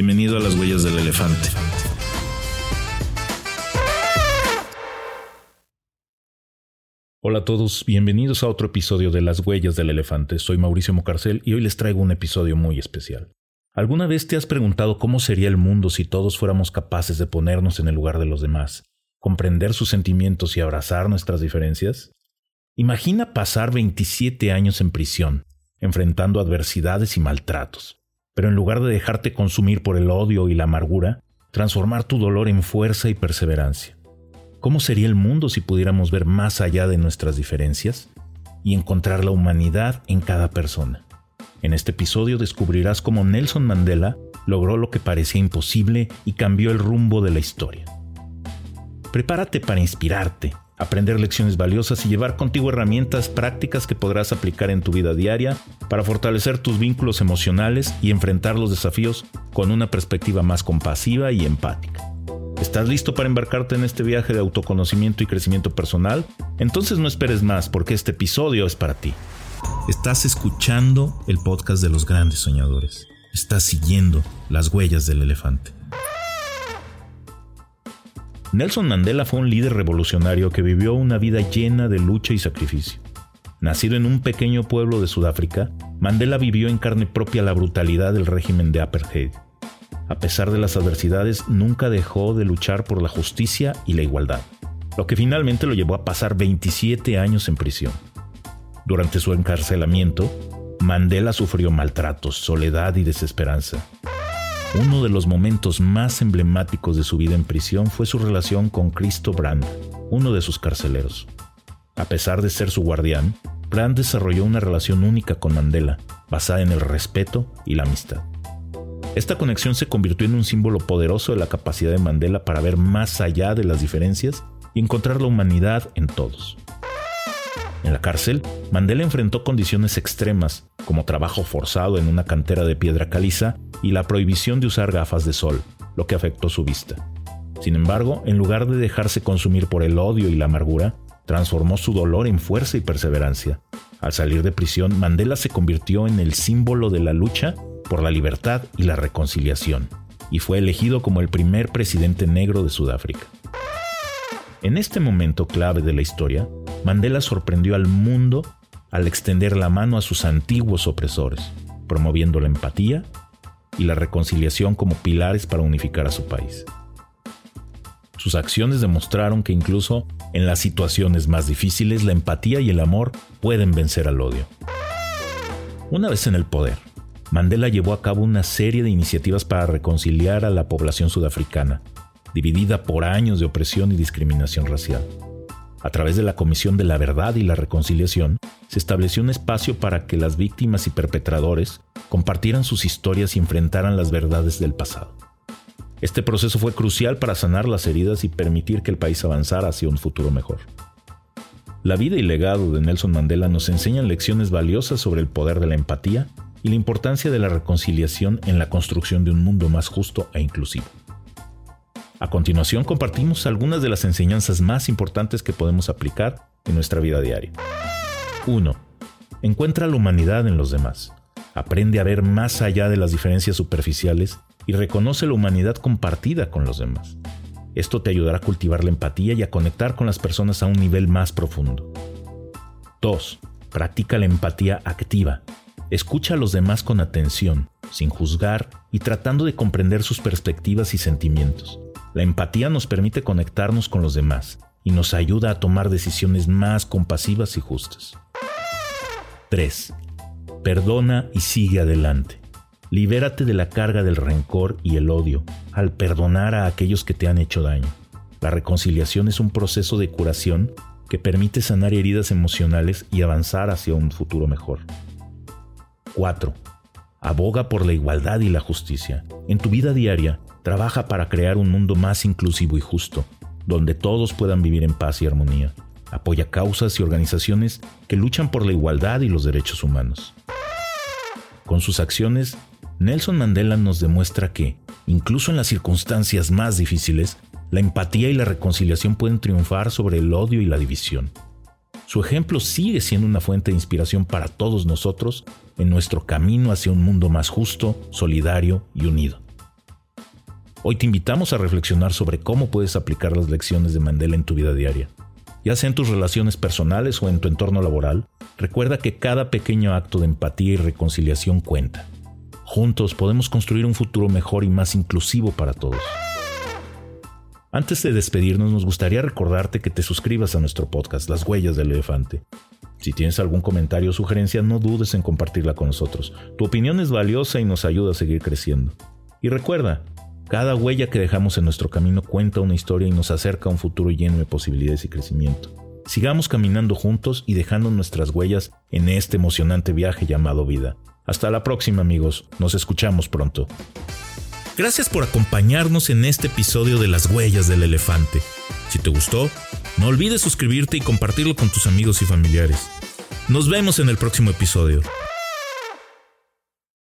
Bienvenido a las huellas del elefante. Hola a todos, bienvenidos a otro episodio de Las Huellas del Elefante. Soy Mauricio Mocarcel y hoy les traigo un episodio muy especial. ¿Alguna vez te has preguntado cómo sería el mundo si todos fuéramos capaces de ponernos en el lugar de los demás, comprender sus sentimientos y abrazar nuestras diferencias? Imagina pasar 27 años en prisión, enfrentando adversidades y maltratos, pero en lugar de dejarte consumir por el odio y la amargura, transformar tu dolor en fuerza y perseverancia. ¿Cómo sería el mundo si pudiéramos ver más allá de nuestras diferencias y encontrar la humanidad en cada persona? En este episodio descubrirás cómo Nelson Mandela logró lo que parecía imposible y cambió el rumbo de la historia. Prepárate para inspirarte, aprender lecciones valiosas y llevar contigo herramientas prácticas que podrás aplicar en tu vida diaria para fortalecer tus vínculos emocionales y enfrentar los desafíos con una perspectiva más compasiva y empática. ¿Estás listo para embarcarte en este viaje de autoconocimiento y crecimiento personal? Entonces no esperes más porque este episodio es para ti. Estás escuchando el podcast de los grandes soñadores. Estás siguiendo las huellas del elefante. Nelson Mandela fue un líder revolucionario que vivió una vida llena de lucha y sacrificio. Nacido en un pequeño pueblo de Sudáfrica, Mandela vivió en carne propia la brutalidad del régimen de apartheid a pesar de las adversidades, nunca dejó de luchar por la justicia y la igualdad, lo que finalmente lo llevó a pasar 27 años en prisión. Durante su encarcelamiento, Mandela sufrió maltratos, soledad y desesperanza. Uno de los momentos más emblemáticos de su vida en prisión fue su relación con Cristo Brand, uno de sus carceleros. A pesar de ser su guardián, Brand desarrolló una relación única con Mandela, basada en el respeto y la amistad. Esta conexión se convirtió en un símbolo poderoso de la capacidad de Mandela para ver más allá de las diferencias y encontrar la humanidad en todos. En la cárcel, Mandela enfrentó condiciones extremas, como trabajo forzado en una cantera de piedra caliza y la prohibición de usar gafas de sol, lo que afectó su vista. Sin embargo, en lugar de dejarse consumir por el odio y la amargura, transformó su dolor en fuerza y perseverancia. Al salir de prisión, Mandela se convirtió en el símbolo de la lucha por la libertad y la reconciliación, y fue elegido como el primer presidente negro de Sudáfrica. En este momento clave de la historia, Mandela sorprendió al mundo al extender la mano a sus antiguos opresores, promoviendo la empatía y la reconciliación como pilares para unificar a su país. Sus acciones demostraron que incluso en las situaciones más difíciles la empatía y el amor pueden vencer al odio. Una vez en el poder, Mandela llevó a cabo una serie de iniciativas para reconciliar a la población sudafricana, dividida por años de opresión y discriminación racial. A través de la Comisión de la Verdad y la Reconciliación, se estableció un espacio para que las víctimas y perpetradores compartieran sus historias y enfrentaran las verdades del pasado. Este proceso fue crucial para sanar las heridas y permitir que el país avanzara hacia un futuro mejor. La vida y legado de Nelson Mandela nos enseñan lecciones valiosas sobre el poder de la empatía y la importancia de la reconciliación en la construcción de un mundo más justo e inclusivo. A continuación compartimos algunas de las enseñanzas más importantes que podemos aplicar en nuestra vida diaria. 1. Encuentra la humanidad en los demás. Aprende a ver más allá de las diferencias superficiales y reconoce la humanidad compartida con los demás. Esto te ayudará a cultivar la empatía y a conectar con las personas a un nivel más profundo. 2. Practica la empatía activa. Escucha a los demás con atención, sin juzgar y tratando de comprender sus perspectivas y sentimientos. La empatía nos permite conectarnos con los demás y nos ayuda a tomar decisiones más compasivas y justas. 3. Perdona y sigue adelante. Libérate de la carga del rencor y el odio al perdonar a aquellos que te han hecho daño. La reconciliación es un proceso de curación que permite sanar heridas emocionales y avanzar hacia un futuro mejor. 4. Aboga por la igualdad y la justicia. En tu vida diaria, trabaja para crear un mundo más inclusivo y justo, donde todos puedan vivir en paz y armonía. Apoya causas y organizaciones que luchan por la igualdad y los derechos humanos. Con sus acciones, Nelson Mandela nos demuestra que, incluso en las circunstancias más difíciles, la empatía y la reconciliación pueden triunfar sobre el odio y la división. Su ejemplo sigue siendo una fuente de inspiración para todos nosotros en nuestro camino hacia un mundo más justo, solidario y unido. Hoy te invitamos a reflexionar sobre cómo puedes aplicar las lecciones de Mandela en tu vida diaria. Ya sea en tus relaciones personales o en tu entorno laboral, recuerda que cada pequeño acto de empatía y reconciliación cuenta. Juntos podemos construir un futuro mejor y más inclusivo para todos. Antes de despedirnos, nos gustaría recordarte que te suscribas a nuestro podcast Las Huellas del Elefante. Si tienes algún comentario o sugerencia, no dudes en compartirla con nosotros. Tu opinión es valiosa y nos ayuda a seguir creciendo. Y recuerda, cada huella que dejamos en nuestro camino cuenta una historia y nos acerca a un futuro lleno de posibilidades y crecimiento. Sigamos caminando juntos y dejando nuestras huellas en este emocionante viaje llamado vida. Hasta la próxima amigos, nos escuchamos pronto. Gracias por acompañarnos en este episodio de Las Huellas del Elefante. Si te gustó, no olvides suscribirte y compartirlo con tus amigos y familiares. Nos vemos en el próximo episodio.